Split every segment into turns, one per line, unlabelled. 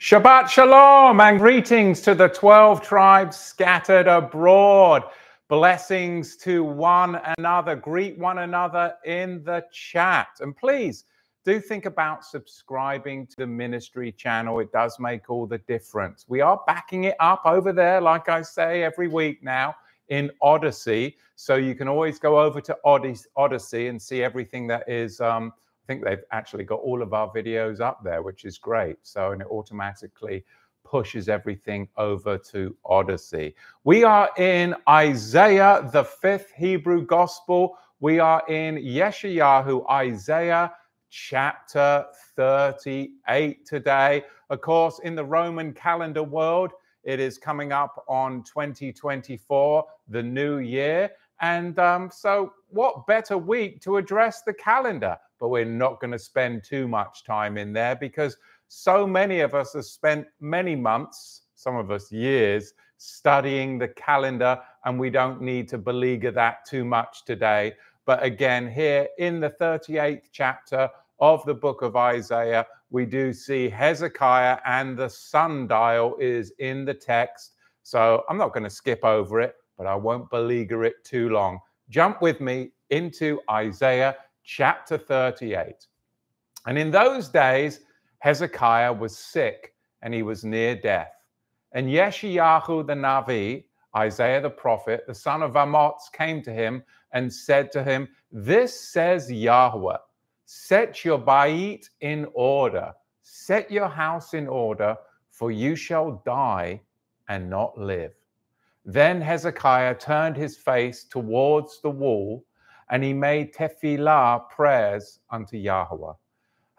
Shabbat Shalom and greetings to the 12 tribes scattered abroad. Blessings to one another. Greet one another in the chat. And please do think about subscribing to the ministry channel. It does make all the difference. We are backing it up over there, like I say every week now, in Odysee. So you can always go over to Odysee and see everything that is. Um, think they've actually got all of our videos up there, which is great. So, and it automatically pushes everything over to Odysee. We are in Isaiah, the fifth Hebrew gospel. We are in Yeshayahu, Isaiah chapter 38 today. Of course, in the Roman calendar world, it is coming up on 2024, the new year. And um, so, what better week to address the calendar? but we're not going to spend too much time in there because so many of us have spent many months, some of us years, studying the calendar, and we don't need to beleaguer that too much today. But again, here in the 38th chapter of the book of Isaiah, we do see Hezekiah and the sundial is in the text. So I'm not going to skip over it, but I won't beleaguer it too long. Jump with me into Isaiah chapter 38. And in those days, Hezekiah was sick and he was near death. And Yeshayahu the Navi, Isaiah the prophet, the son of Amoz, came to him and said to him, This says Yahweh, set your bait in order, set your house in order, for you shall die and not live. Then Hezekiah turned his face towards the wall and he made tefillah prayers unto Yahweh.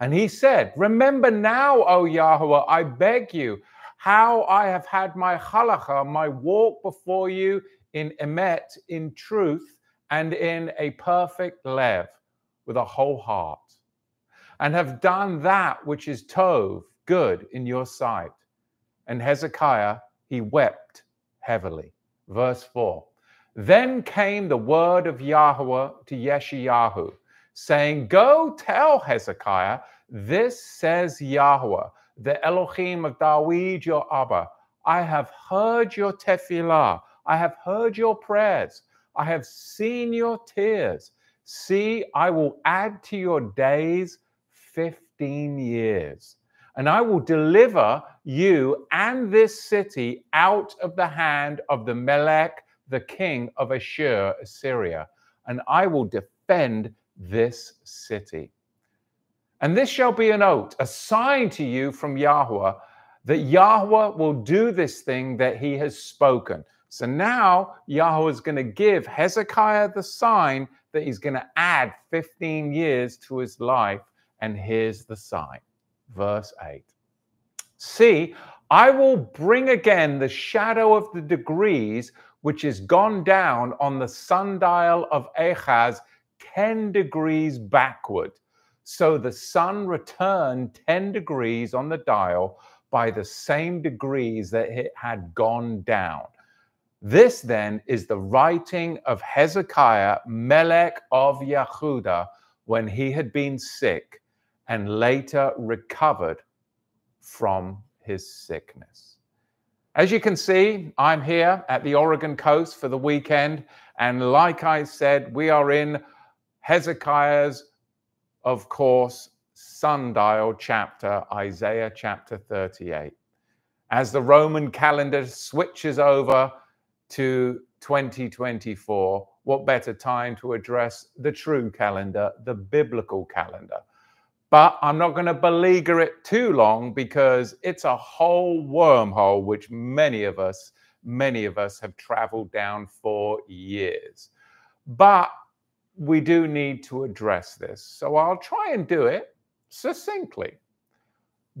And he said, Remember now, O Yahweh, I beg you, how I have had my halacha, my walk before you in emet, in truth, and in a perfect lev, with a whole heart, and have done that which is tov, good in your sight. And Hezekiah, he wept heavily. Verse 4 then came the word of Yahweh to Yeshayahu, saying, Go tell Hezekiah, this says Yahweh, the Elohim of Dawid your Abba. I have heard your tefillah. I have heard your prayers. I have seen your tears. See, I will add to your days 15 years, and I will deliver you and this city out of the hand of the Melech the king of Ashur, Assyria, and I will defend this city. And this shall be an oath, a sign to you from Yahweh, that Yahweh will do this thing that he has spoken. So now Yahweh is going to give Hezekiah the sign that he's going to add 15 years to his life. And here's the sign. Verse 8 See, I will bring again the shadow of the degrees which is gone down on the sundial of Ahaz 10 degrees backward. So the sun returned 10 degrees on the dial by the same degrees that it had gone down. This then is the writing of Hezekiah, Melech of Yehuda, when he had been sick and later recovered from his sickness. As you can see, I'm here at the Oregon coast for the weekend. And like I said, we are in Hezekiah's, of course, sundial chapter, Isaiah chapter 38. As the Roman calendar switches over to 2024, what better time to address the true calendar, the biblical calendar? But I'm not going to beleaguer it too long because it's a whole wormhole which many of us, many of us have traveled down for years. But we do need to address this. So I'll try and do it succinctly.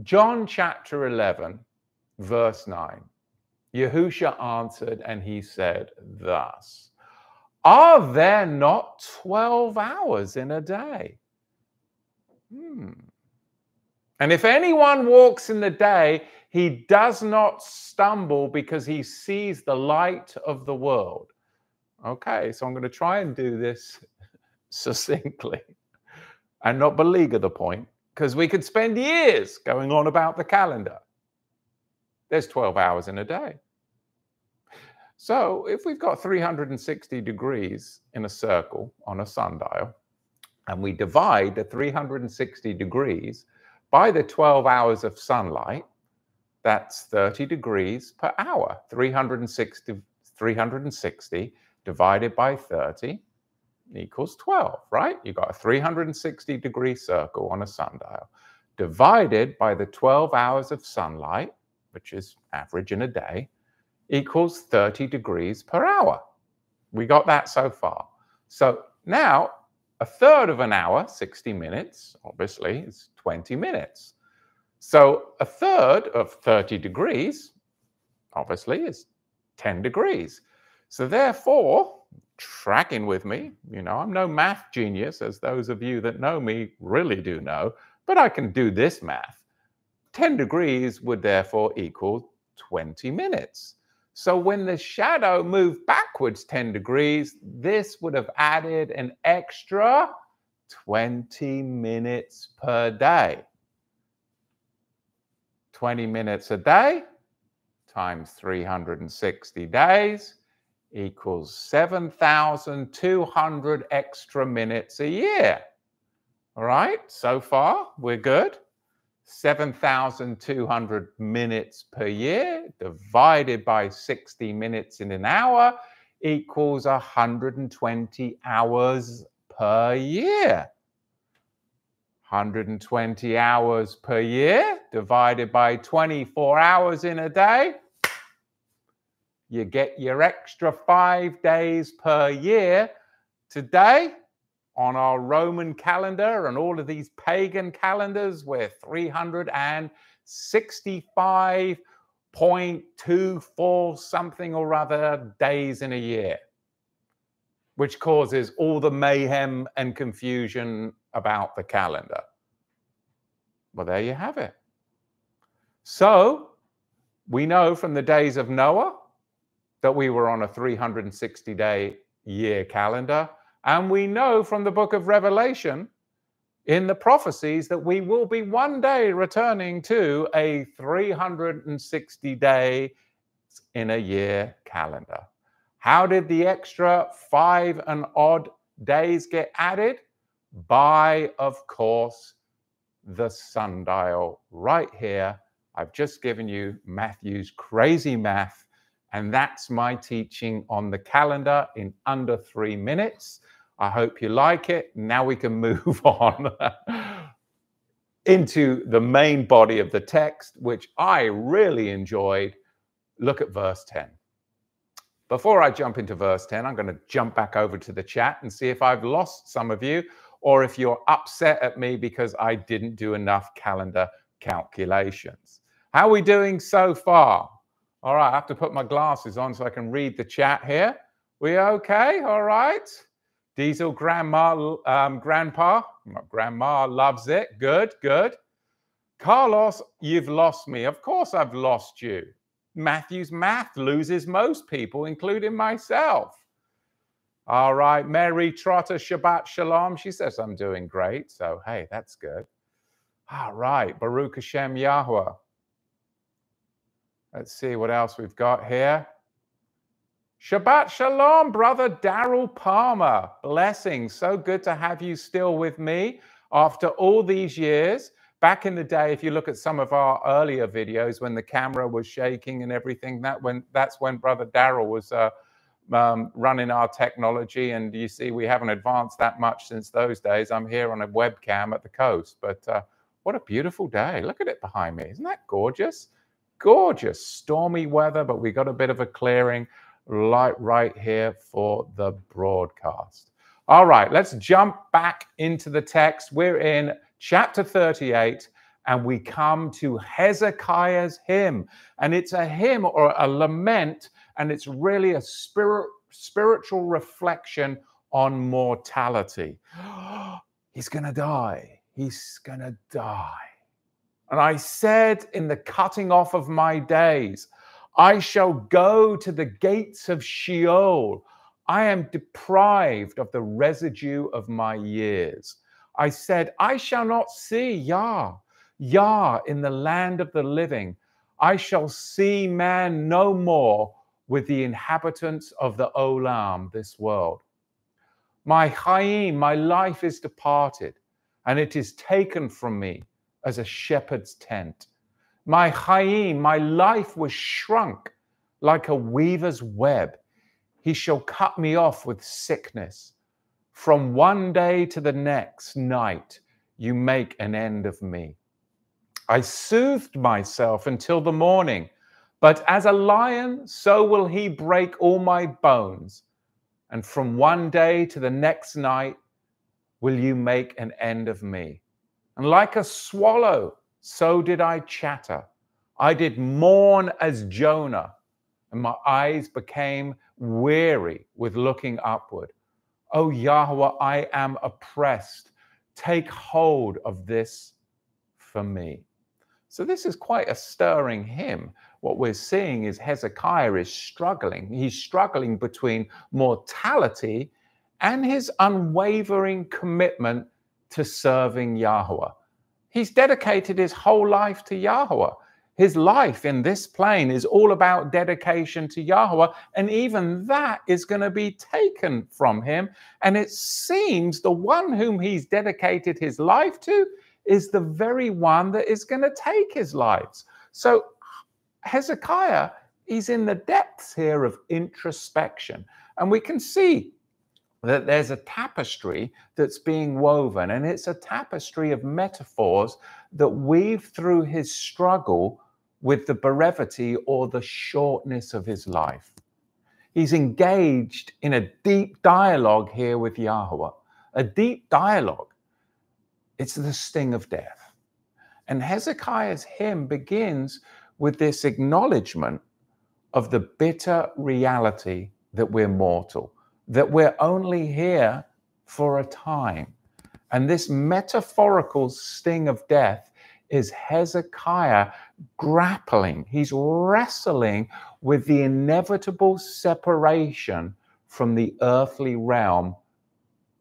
John chapter 11, verse 9. Yahusha answered and he said, Thus, are there not 12 hours in a day? Hmm. And if anyone walks in the day, he does not stumble because he sees the light of the world. Okay, so I'm going to try and do this succinctly and not beleaguer the point because we could spend years going on about the calendar. There's 12 hours in a day. So if we've got 360 degrees in a circle on a sundial, and we divide the 360 degrees by the 12 hours of sunlight, that's 30 degrees per hour. 360, 360 divided by 30 equals 12, right? You've got a 360 degree circle on a sundial divided by the 12 hours of sunlight, which is average in a day, equals 30 degrees per hour. We got that so far. So now a third of an hour, 60 minutes, obviously, is 20 minutes. So a third of 30 degrees, obviously, is 10 degrees. So therefore, tracking with me, you know, I'm no math genius, as those of you that know me really do know, but I can do this math. 10 degrees would therefore equal 20 minutes. So when the shadow moved backwards 10 degrees, this would have added an extra 20 minutes per day. 20 minutes a day times 360 days equals 7,200 extra minutes a year. All right, so far we're good. 7,200 minutes per year divided by 60 minutes in an hour equals 120 hours per year. 120 hours per year divided by 24 hours in a day. You get your extra five days per year. Today, on our Roman calendar and all of these pagan calendars, we're 365.24 something or other days in a year, which causes all the mayhem and confusion about the calendar. Well, there you have it. So we know from the days of Noah that we were on a 360 day year calendar. And we know from the book of Revelation in the prophecies that we will be one day returning to a 360 day in a year calendar. How did the extra five and odd days get added? By, of course, the sundial right here. I've just given you Matthew's crazy math, and that's my teaching on the calendar in under three minutes. I hope you like it. Now we can move on into the main body of the text, which I really enjoyed. Look at verse 10. Before I jump into verse 10, I'm going to jump back over to the chat and see if I've lost some of you or if you're upset at me because I didn't do enough calendar calculations. How are we doing so far? All right, I have to put my glasses on so I can read the chat here. We okay? All right. Diesel grandma, um, grandpa, grandma loves it. Good, good. Carlos, you've lost me. Of course, I've lost you. Matthew's math loses most people, including myself. All right, Mary Trotter, Shabbat Shalom. She says, I'm doing great. So, hey, that's good. All right, Baruch Hashem Yahweh. Let's see what else we've got here. Shabbat Shalom, brother Daryl Palmer. Blessings. So good to have you still with me after all these years. Back in the day, if you look at some of our earlier videos when the camera was shaking and everything, that when that's when brother Daryl was uh, um, running our technology. And you see, we haven't advanced that much since those days. I'm here on a webcam at the coast, but uh, what a beautiful day. Look at it behind me. Isn't that gorgeous? Gorgeous. Stormy weather, but we got a bit of a clearing light right here for the broadcast. All right, let's jump back into the text. We're in chapter 38 and we come to Hezekiah's hymn. And it's a hymn or a lament and it's really a spirit, spiritual reflection on mortality. He's going to die. He's going to die. And I said in the cutting off of my days, I shall go to the gates of Sheol. I am deprived of the residue of my years. I said, I shall not see Yah, Yah in the land of the living. I shall see man no more with the inhabitants of the Olam, this world. My Chaim, my life is departed, and it is taken from me as a shepherd's tent. My Chaim, my life was shrunk like a weaver's web. He shall cut me off with sickness. From one day to the next night, you make an end of me. I soothed myself until the morning, but as a lion, so will he break all my bones. And from one day to the next night, will you make an end of me. And like a swallow, so did I chatter. I did mourn as Jonah, and my eyes became weary with looking upward. O Yahweh, I am oppressed. Take hold of this for me. So, this is quite a stirring hymn. What we're seeing is Hezekiah is struggling. He's struggling between mortality and his unwavering commitment to serving Yahweh. He's dedicated his whole life to Yahweh. His life in this plane is all about dedication to Yahweh, and even that is going to be taken from him. And it seems the one whom he's dedicated his life to is the very one that is going to take his lives. So Hezekiah, he's in the depths here of introspection. And we can see that there's a tapestry that's being woven, and it's a tapestry of metaphors that weave through his struggle with the brevity or the shortness of his life. He's engaged in a deep dialogue here with Yahweh, a deep dialogue. It's the sting of death. And Hezekiah's hymn begins with this acknowledgement of the bitter reality that we're mortal that we're only here for a time. And this metaphorical sting of death is Hezekiah grappling, he's wrestling with the inevitable separation from the earthly realm,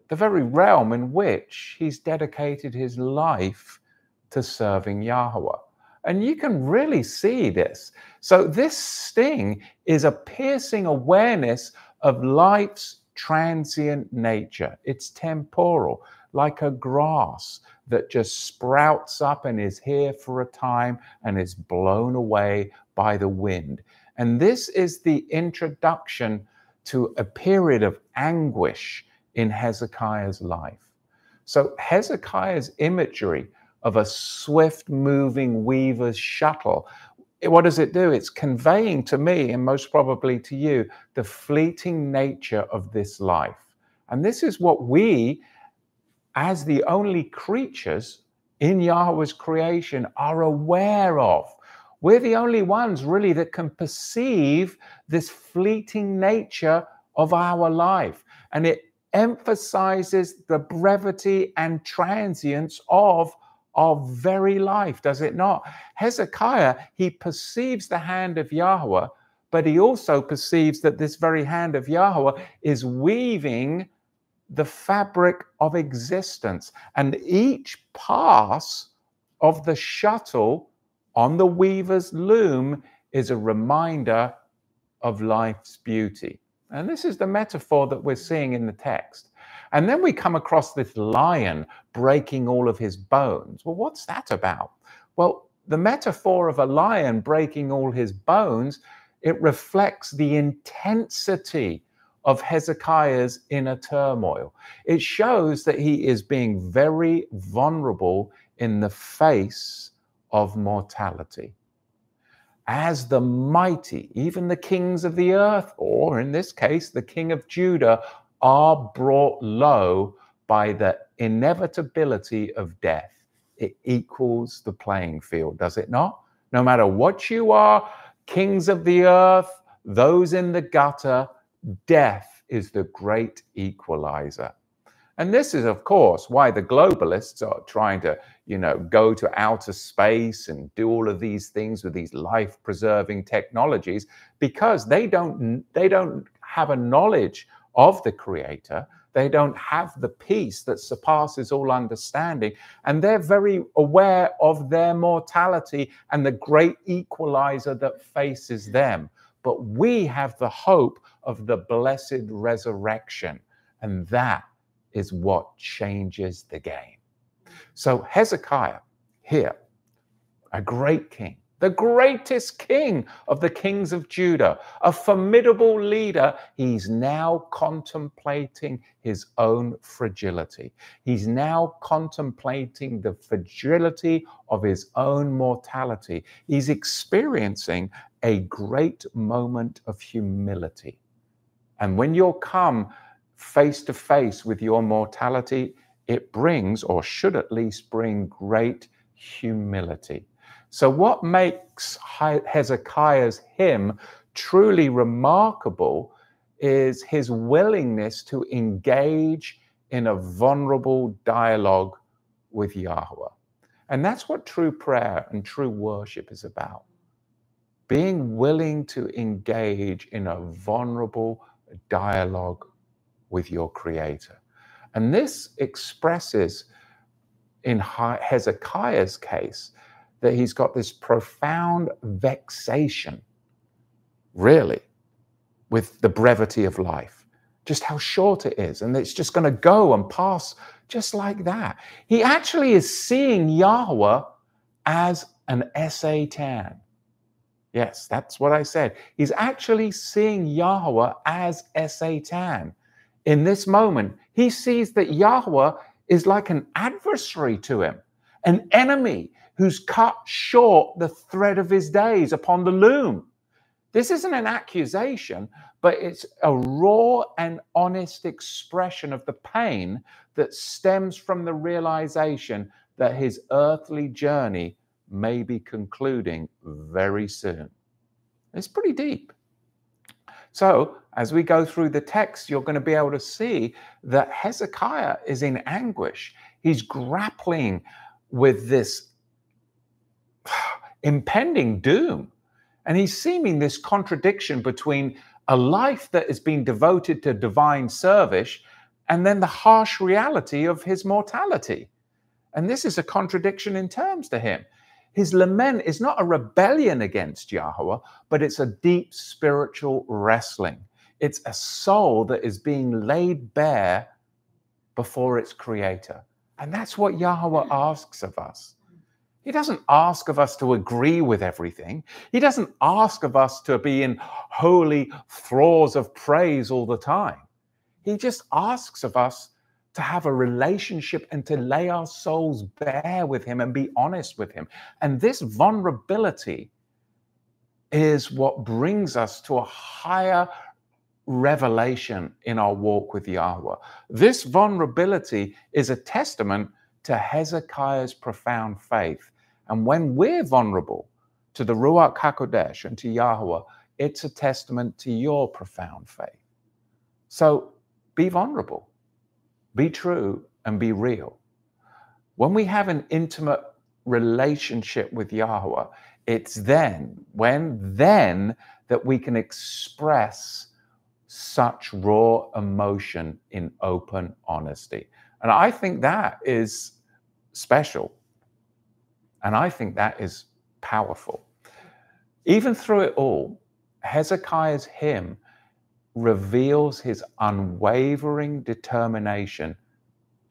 the very realm in which he's dedicated his life to serving Yahweh. And you can really see this. So, this sting is a piercing awareness of life's transient nature. It's temporal, like a grass that just sprouts up and is here for a time and is blown away by the wind. And this is the introduction to a period of anguish in Hezekiah's life. So, Hezekiah's imagery of a swift moving weaver's shuttle what does it do? It's conveying to me, and most probably to you, the fleeting nature of this life. And this is what we, as the only creatures in Yahweh's creation, are aware of. We're the only ones really that can perceive this fleeting nature of our life. And it emphasizes the brevity and transience of of very life, does it not? Hezekiah, he perceives the hand of Yahweh, but he also perceives that this very hand of Yahweh is weaving the fabric of existence. And each pass of the shuttle on the weaver's loom is a reminder of life's beauty. And this is the metaphor that we're seeing in the text. And then we come across this lion breaking all of his bones. Well, what's that about? Well, the metaphor of a lion breaking all his bones, it reflects the intensity of Hezekiah's inner turmoil. It shows that he is being very vulnerable in the face of mortality. As the mighty, even the kings of the earth, or in this case, the king of Judah, are brought low by the inevitability of death. It equals the playing field, does it not? No matter what you are, kings of the earth, those in the gutter, death is the great equalizer. And this is, of course, why the globalists are trying to, you know, go to outer space and do all of these things with these life-preserving technologies, because they don't they don't have a knowledge of the creator. They don't have the peace that surpasses all understanding. And they're very aware of their mortality and the great equalizer that faces them. But we have the hope of the blessed resurrection. And that is what changes the game. So Hezekiah here, a great king, the greatest king of the kings of Judah, a formidable leader, he's now contemplating his own fragility. He's now contemplating the fragility of his own mortality. He's experiencing a great moment of humility. And when you'll come face to face with your mortality, it brings, or should at least bring, great humility. So, what makes Hezekiah's hymn truly remarkable is his willingness to engage in a vulnerable dialogue with Yahweh. And that's what true prayer and true worship is about. Being willing to engage in a vulnerable dialogue with your Creator. And this expresses, in Hezekiah's case, that he's got this profound vexation, really, with the brevity of life, just how short it is. And it's just going to go and pass just like that. He actually is seeing Yahweh as an Satan. Yes, that's what I said. He's actually seeing Yahweh as Satan. In this moment, he sees that Yahweh is like an adversary to him, an enemy who's cut short the thread of his days upon the loom. This isn't an accusation, but it's a raw and honest expression of the pain that stems from the realization that his earthly journey may be concluding very soon. It's pretty deep. So, as we go through the text, you're going to be able to see that Hezekiah is in anguish. He's grappling with this impending doom. And he's seeing this contradiction between a life that has been devoted to divine service and then the harsh reality of his mortality. And this is a contradiction in terms to him. His lament is not a rebellion against Yahweh, but it's a deep spiritual wrestling. It's a soul that is being laid bare before its creator. And that's what Yahweh asks of us. He doesn't ask of us to agree with everything. He doesn't ask of us to be in holy thralls of praise all the time. He just asks of us to have a relationship and to lay our souls bare with Him and be honest with Him. And this vulnerability is what brings us to a higher revelation in our walk with Yahweh. This vulnerability is a testament to Hezekiah's profound faith. And when we're vulnerable to the Ruach HaKodesh and to Yahweh, it's a testament to your profound faith. So be vulnerable, be true, and be real. When we have an intimate relationship with Yahweh, it's then, when then, that we can express such raw emotion in open honesty. And I think that is special. And I think that is powerful. Even through it all, Hezekiah's hymn reveals his unwavering determination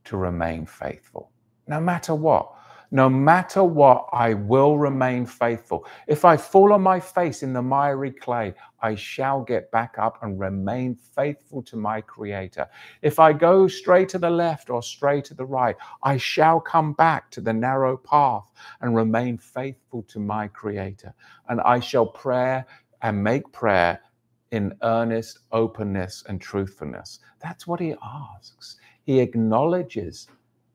to remain faithful, no matter what. No matter what, I will remain faithful. If I fall on my face in the miry clay, I shall get back up and remain faithful to my Creator. If I go straight to the left or straight to the right, I shall come back to the narrow path and remain faithful to my Creator. And I shall pray and make prayer in earnest openness and truthfulness. That's what he asks. He acknowledges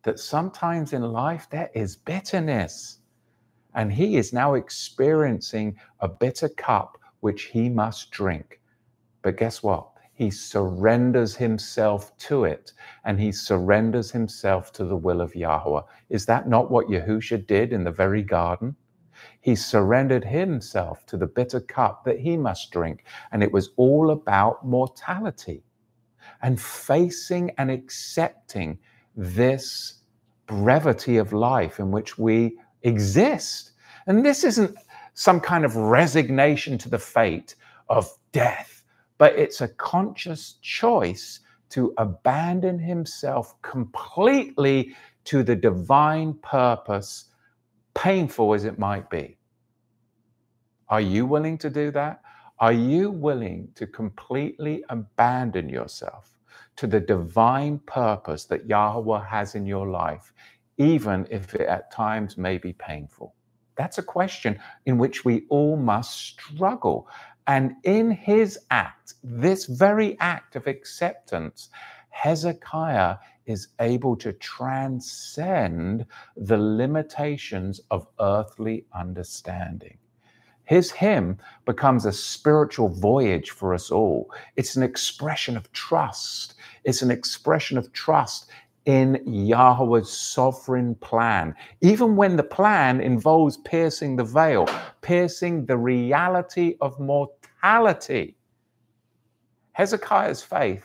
that sometimes in life there is bitterness. And he is now experiencing a bitter cup which he must drink. But guess what? He surrenders himself to it and he surrenders himself to the will of Yahweh. Is that not what Yahusha did in the very garden? He surrendered himself to the bitter cup that he must drink. And it was all about mortality. and facing and accepting this brevity of life in which we exist. And this isn't some kind of resignation to the fate of death, but it's a conscious choice to abandon himself completely to the divine purpose, painful as it might be. Are you willing to do that? Are you willing to completely abandon yourself to the divine purpose that Yahweh has in your life, even if it at times may be painful? That's a question in which we all must struggle. And in his act, this very act of acceptance, Hezekiah is able to transcend the limitations of earthly understanding. His hymn becomes a spiritual voyage for us all. It's an expression of trust. It's an expression of trust in Yahweh's sovereign plan, even when the plan involves piercing the veil, piercing the reality of mortality. Hezekiah's faith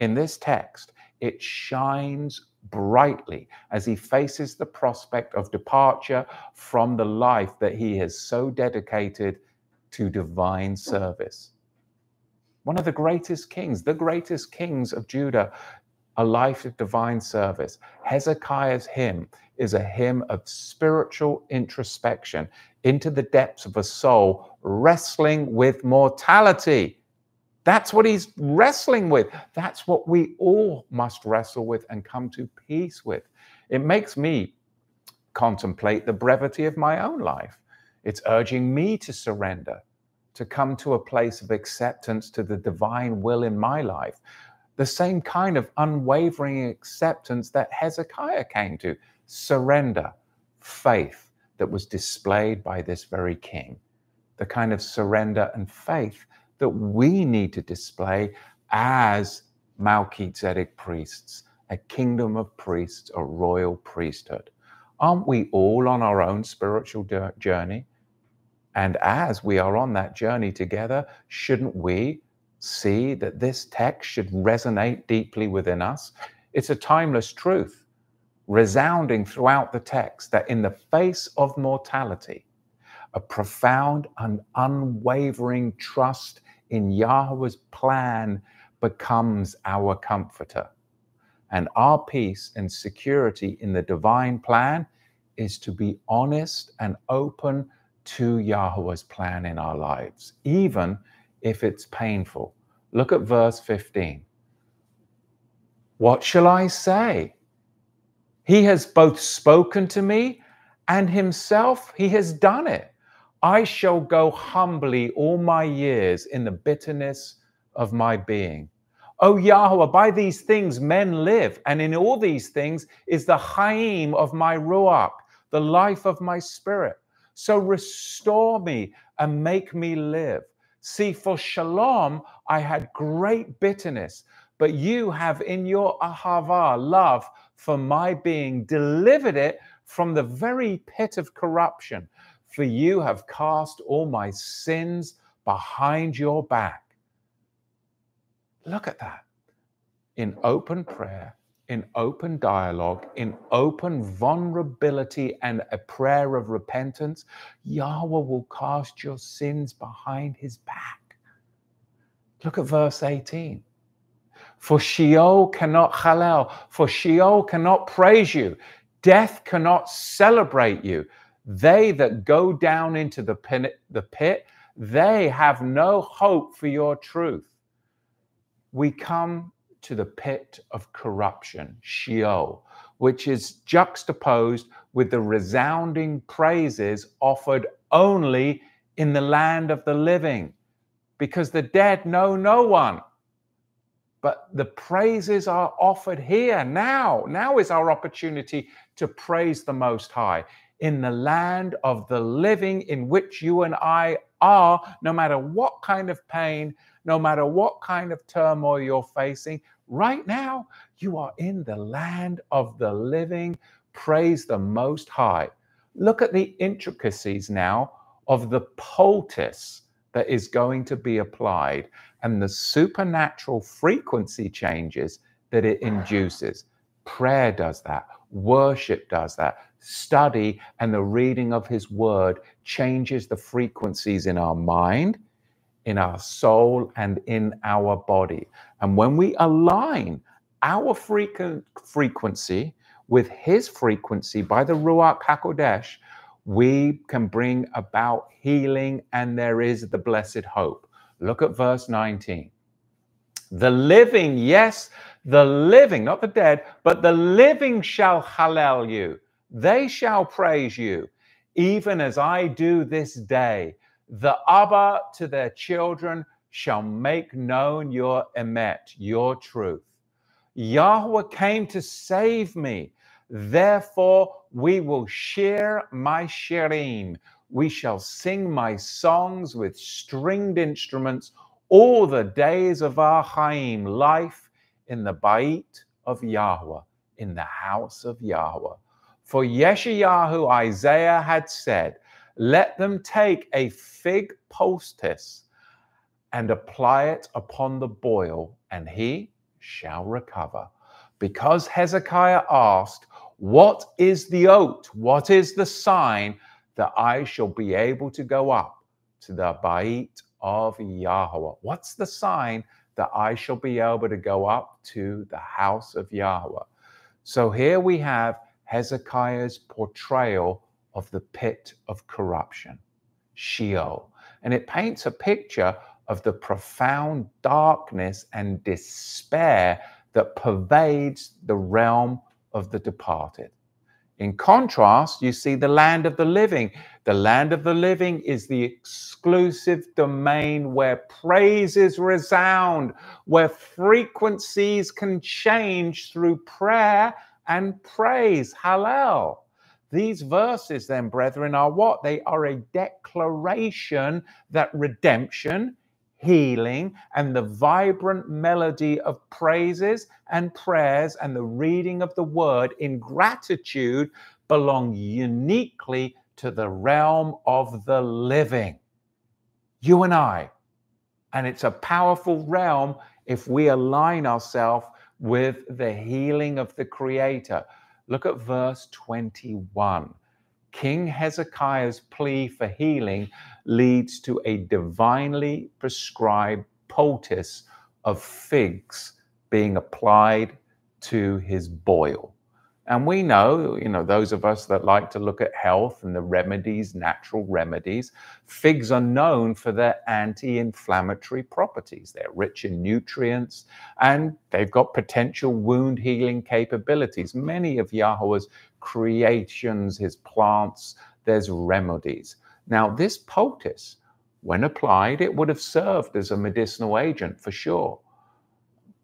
in this text, it shines brightly as he faces the prospect of departure from the life that he has so dedicated to divine service. One of the greatest kings, the greatest kings of Judah, a life of divine service. Hezekiah's hymn is a hymn of spiritual introspection into the depths of a soul wrestling with mortality. That's what he's wrestling with. That's what we all must wrestle with and come to peace with. It makes me contemplate the brevity of my own life. It's urging me to surrender, to come to a place of acceptance to the divine will in my life. The same kind of unwavering acceptance that Hezekiah came to surrender, faith that was displayed by this very king. The kind of surrender and faith that we need to display as Melchizedek priests, a kingdom of priests, a royal priesthood. Aren't we all on our own spiritual journey? And as we are on that journey together, shouldn't we see that this text should resonate deeply within us? It's a timeless truth, resounding throughout the text that in the face of mortality, a profound and unwavering trust in Yahweh's plan becomes our comforter. And our peace and security in the divine plan is to be honest and open to Yahweh's plan in our lives, even if it's painful. Look at verse 15. What shall I say? He has both spoken to me and himself he has done it. I shall go humbly all my years in the bitterness of my being. O Yahweh, by these things men live, and in all these things is the Chaim of my Ruach, the life of my spirit. So restore me and make me live. See, for shalom I had great bitterness, but you have in your ahava, love for my being, delivered it from the very pit of corruption for you have cast all my sins behind your back. Look at that. In open prayer, in open dialogue, in open vulnerability and a prayer of repentance, Yahweh will cast your sins behind his back. Look at verse 18. For Sheol cannot halal, for Sheol cannot praise you, death cannot celebrate you. They that go down into the pit, the pit, they have no hope for your truth. We come to the pit of corruption, Sheol, which is juxtaposed with the resounding praises offered only in the land of the living, because the dead know no one. But the praises are offered here now. Now is our opportunity to praise the Most High in the land of the living in which you and I are, no matter what kind of pain, no matter what kind of turmoil you're facing. Right now, you are in the land of the living. Praise the Most High. Look at the intricacies now of the poultice that is going to be applied and the supernatural frequency changes that it induces. Prayer does that, worship does that, study and the reading of His Word changes the frequencies in our mind, in our soul, and in our body. And when we align our frequency with His frequency by the Ruach HaKodesh, we can bring about healing and there is the blessed hope. Look at verse 19. The living, yes, the living, not the dead, but the living shall hallel you. They shall praise you, even as I do this day. The Abba to their children shall make known your emet, your truth. Yahweh came to save me. Therefore, we will share my shirim. We shall sing my songs with stringed instruments all the days of our Chaim, life in the Bait of Yahweh, in the house of Yahweh. For Yeshayahu Isaiah had said, Let them take a fig poultice and apply it upon the boil, and he shall recover. Because Hezekiah asked, What is the oath? What is the sign that I shall be able to go up to the Bait of Yahweh? What's the sign that I shall be able to go up to the house of Yahweh? So here we have Hezekiah's portrayal of the pit of corruption, Sheol. And it paints a picture of the profound darkness and despair that pervades the realm of the departed. In contrast, you see the land of the living. The land of the living is the exclusive domain where praises resound, where frequencies can change through prayer and praise. Hallel. These verses, then, brethren, are what? They are a declaration that redemption, healing, and the vibrant melody of praises and prayers and the reading of the word in gratitude belong uniquely to the realm of the living. You and I. And it's a powerful realm if we align ourselves with the healing of the Creator. Look at verse 21. King Hezekiah's plea for healing leads to a divinely prescribed poultice of figs being applied to his boil. And we know, you know, those of us that like to look at health and the remedies, natural remedies, figs are known for their anti inflammatory properties. They're rich in nutrients and they've got potential wound healing capabilities. Many of Yahweh's creations, his plants, there's remedies. Now, this poultice, when applied, it would have served as a medicinal agent for sure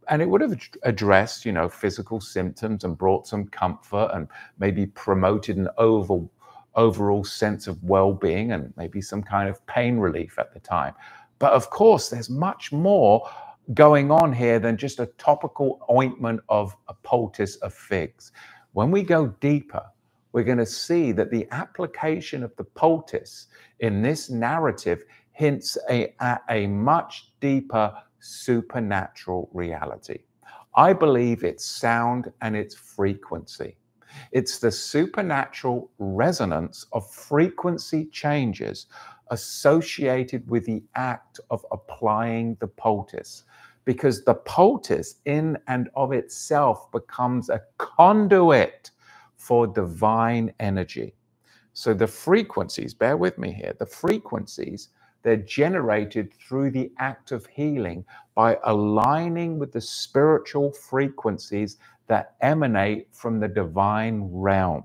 and it would have addressed you know physical symptoms and brought some comfort and maybe promoted an over, overall sense of well-being and maybe some kind of pain relief at the time. But of course there's much more going on here than just a topical ointment of a poultice of figs. When we go deeper we're going to see that the application of the poultice in this narrative hints a, at a much deeper supernatural reality. I believe it's sound and its frequency. It's the supernatural resonance of frequency changes associated with the act of applying the poultice, because the poultice in and of itself becomes a conduit for divine energy. So the frequencies, bear with me here, the frequencies they're generated through the act of healing by aligning with the spiritual frequencies that emanate from the divine realm.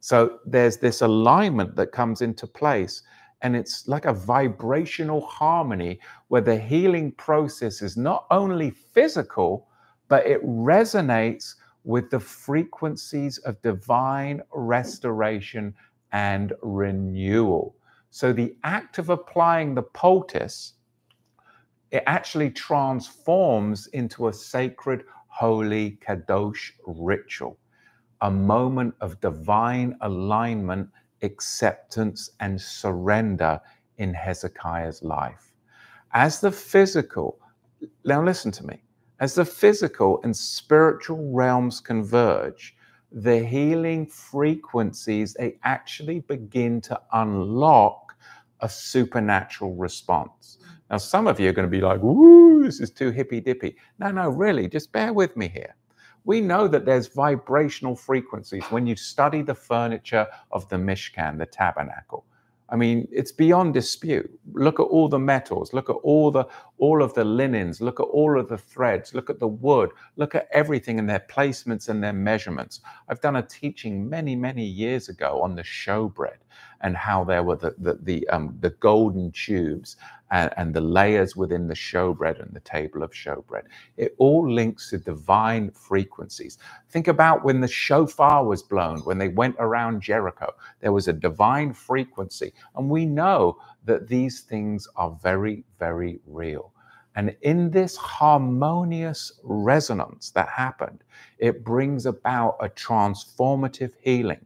So there's this alignment that comes into place, and it's like a vibrational harmony where the healing process is not only physical, but it resonates with the frequencies of divine restoration and renewal. So the act of applying the poultice, it actually transforms into a sacred, holy kadosh ritual, a moment of divine alignment, acceptance, and surrender in Hezekiah's life. As the physical, now listen to me, as the physical and spiritual realms converge, the healing frequencies, they actually begin to unlock a supernatural response. Mm. Now, some of you are going to be like, woo, this is too hippy dippy. No, no, really, just bear with me here. We know that there's vibrational frequencies when you study the furniture of the Mishkan, the tabernacle. I mean, it's beyond dispute. Look at all the metals, look at all the all of the linens, look at all of the threads, look at the wood, look at everything and their placements and their measurements. I've done a teaching many, many years ago on the showbread and how there were the the the, um, the golden tubes and, and, the layers within the showbread and the table of showbread. It all links to divine frequencies. Think about when the shofar was blown, when they went around Jericho, there was a divine frequency. And we know that these things are very, very real. And in this harmonious resonance that happened, it brings about a transformative healing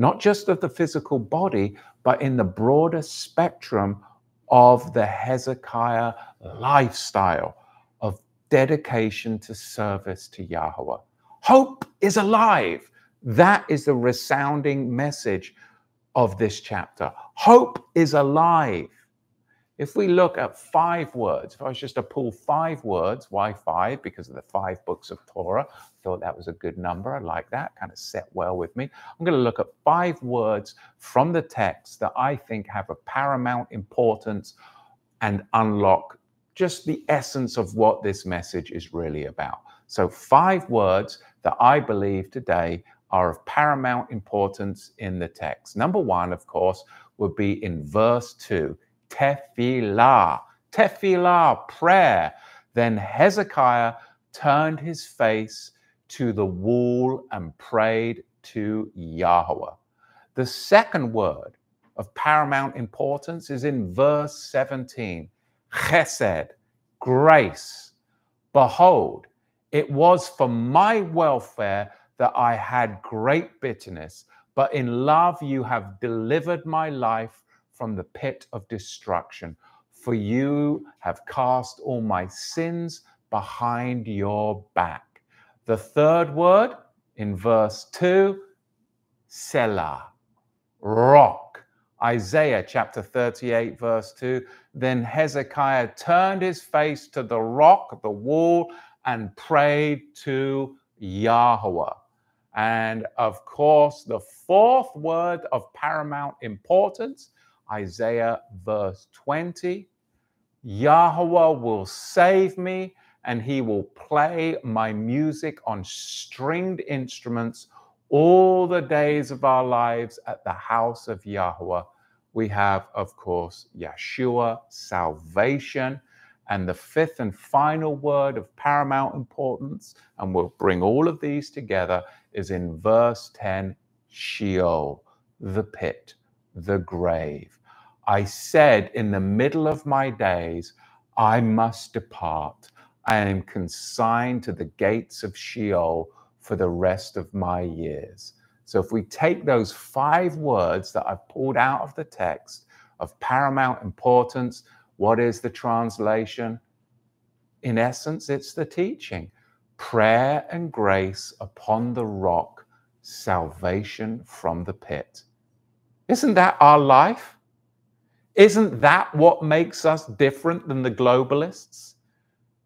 not just of the physical body, but in the broader spectrum of the Hezekiah lifestyle of dedication to service to Yahweh. Hope is alive. That is the resounding message of this chapter. Hope is alive. If we look at five words, if I was just to pull five words, why five? Because of the five books of Torah. Thought that was a good number. I like that. Kind of set well with me. I'm going to look at five words from the text that I think have a paramount importance and unlock just the essence of what this message is really about. So, five words that I believe today are of paramount importance in the text. Number one, of course, would be in verse two tefillah. Tefillah, prayer. Then Hezekiah turned his face to the wall and prayed to Yahweh. The second word of paramount importance is in verse 17 chesed, grace. Behold, it was for my welfare that I had great bitterness, but in love you have delivered my life from the pit of destruction. For you have cast all my sins behind your back. The third word in verse 2 Selah, rock. Isaiah chapter 38, verse 2. Then Hezekiah turned his face to the rock, the wall, and prayed to Yahweh. And of course, the fourth word of paramount importance Isaiah verse 20. Yahweh will save me and he will play my music on stringed instruments all the days of our lives at the house of Yahweh. We have, of course, Yeshua, salvation. And the fifth and final word of paramount importance, and we'll bring all of these together, is in verse 10 Sheol, the pit, the grave. I said in the middle of my days, I must depart. I am consigned to the gates of Sheol for the rest of my years. So, if we take those five words that I've pulled out of the text of paramount importance, what is the translation? In essence, it's the teaching prayer and grace upon the rock, salvation from the pit. Isn't that our life? Isn't that what makes us different than the globalists?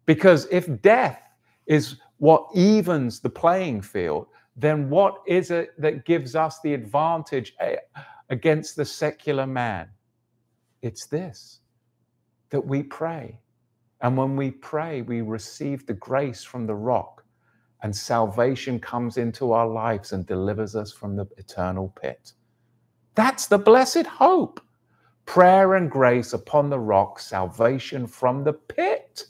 Because if death is what evens the playing field, then what is it that gives us the advantage eh, against the secular man? It's this that we pray. And when we pray, we receive the grace from the rock, and salvation comes into our lives and delivers us from the eternal pit. That's the blessed hope prayer and grace upon the rock, salvation from the pit.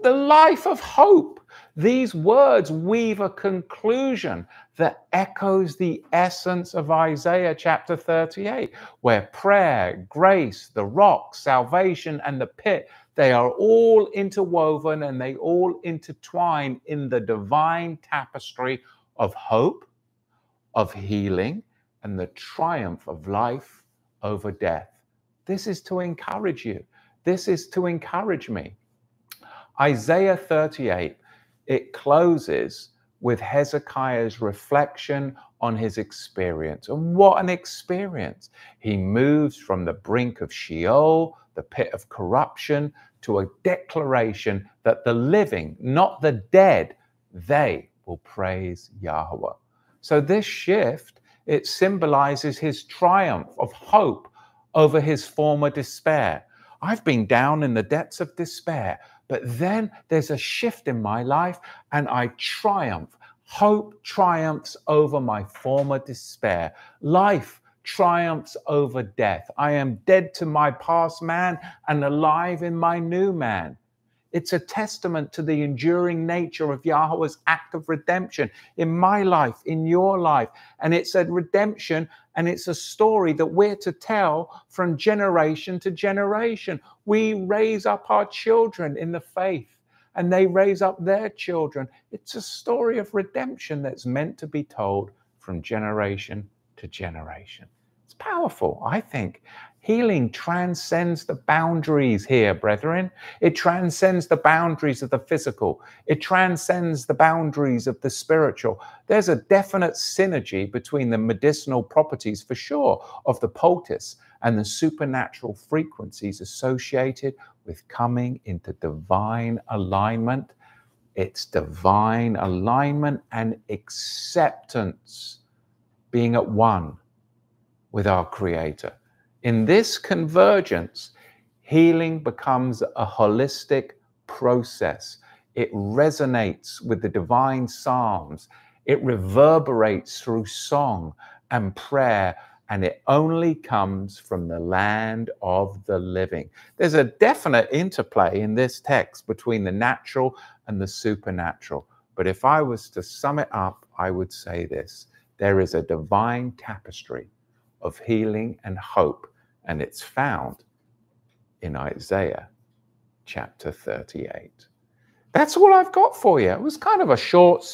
The life of hope. These words weave a conclusion that echoes the essence of Isaiah chapter 38, where prayer, grace, the rock, salvation, and the pit, they are all interwoven and they all intertwine in the divine tapestry of hope, of healing, and the triumph of life over death. This is to encourage you. This is to encourage me. Isaiah 38, it closes with Hezekiah's reflection on his experience. And what an experience! He moves from the brink of Sheol, the pit of corruption, to a declaration that the living, not the dead, they will praise Yahweh. So this shift, it symbolizes his triumph of hope over his former despair. I've been down in the depths of despair, but then there's a shift in my life and I triumph. Hope triumphs over my former despair. Life triumphs over death. I am dead to my past man and alive in my new man. It's a testament to the enduring nature of Yahweh's act of redemption in my life, in your life. And it's a redemption and it's a story that we're to tell from generation to generation. We raise up our children in the faith and they raise up their children. It's a story of redemption that's meant to be told from generation to generation. It's powerful, I think. Healing transcends the boundaries here, brethren. It transcends the boundaries of the physical. It transcends the boundaries of the spiritual. There's a definite synergy between the medicinal properties, for sure, of the poultice and the supernatural frequencies associated with coming into divine alignment. It's divine alignment and acceptance, being at one with our Creator. In this convergence, healing becomes a holistic process. It resonates with the divine psalms. It reverberates through song and prayer, and it only comes from the land of the living. There's a definite interplay in this text between the natural and the supernatural. But if I was to sum it up, I would say this there is a divine tapestry of healing and hope, and it's found in Isaiah chapter 38. That's all I've got for you. It was kind of a short,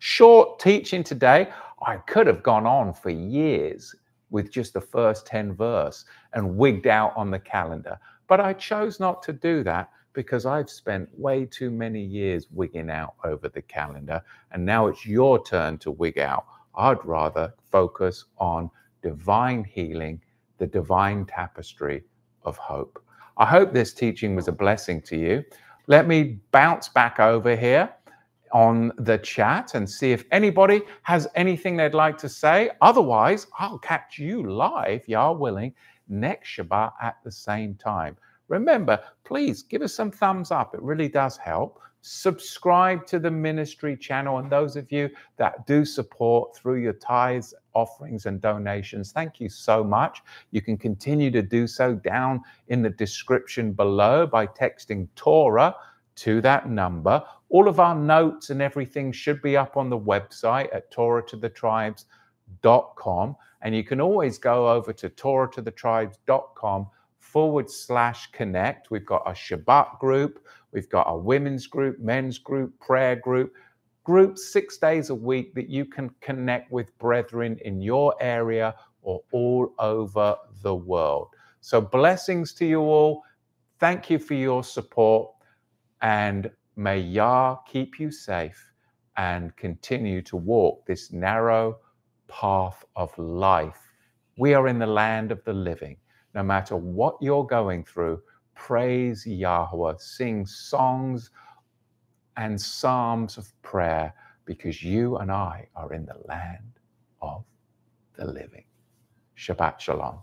short teaching today. I could have gone on for years with just the first 10 verse and wigged out on the calendar, but I chose not to do that because I've spent way too many years wigging out over the calendar, and now it's your turn to wig out. I'd rather focus on divine healing, the divine tapestry of hope. I hope this teaching was a blessing to you. Let me bounce back over here on the chat and see if anybody has anything they'd like to say. Otherwise, I'll catch you live, Yah willing, next Shabbat at the same time. Remember, please give us some thumbs up. It really does help subscribe to the ministry channel. And those of you that do support through your tithes, offerings, and donations, thank you so much. You can continue to do so down in the description below by texting Torah to that number. All of our notes and everything should be up on the website at torah2thetribes.com. And you can always go over to torah2thetribes.com forward slash connect. We've got a Shabbat group. We've got a women's group, men's group, prayer group, groups six days a week that you can connect with brethren in your area or all over the world. So, blessings to you all. Thank you for your support. And may Yah keep you safe and continue to walk this narrow path of life. We are in the land of the living. No matter what you're going through, praise Yahweh, sing songs and psalms of prayer because you and I are in the land of the living. Shabbat Shalom.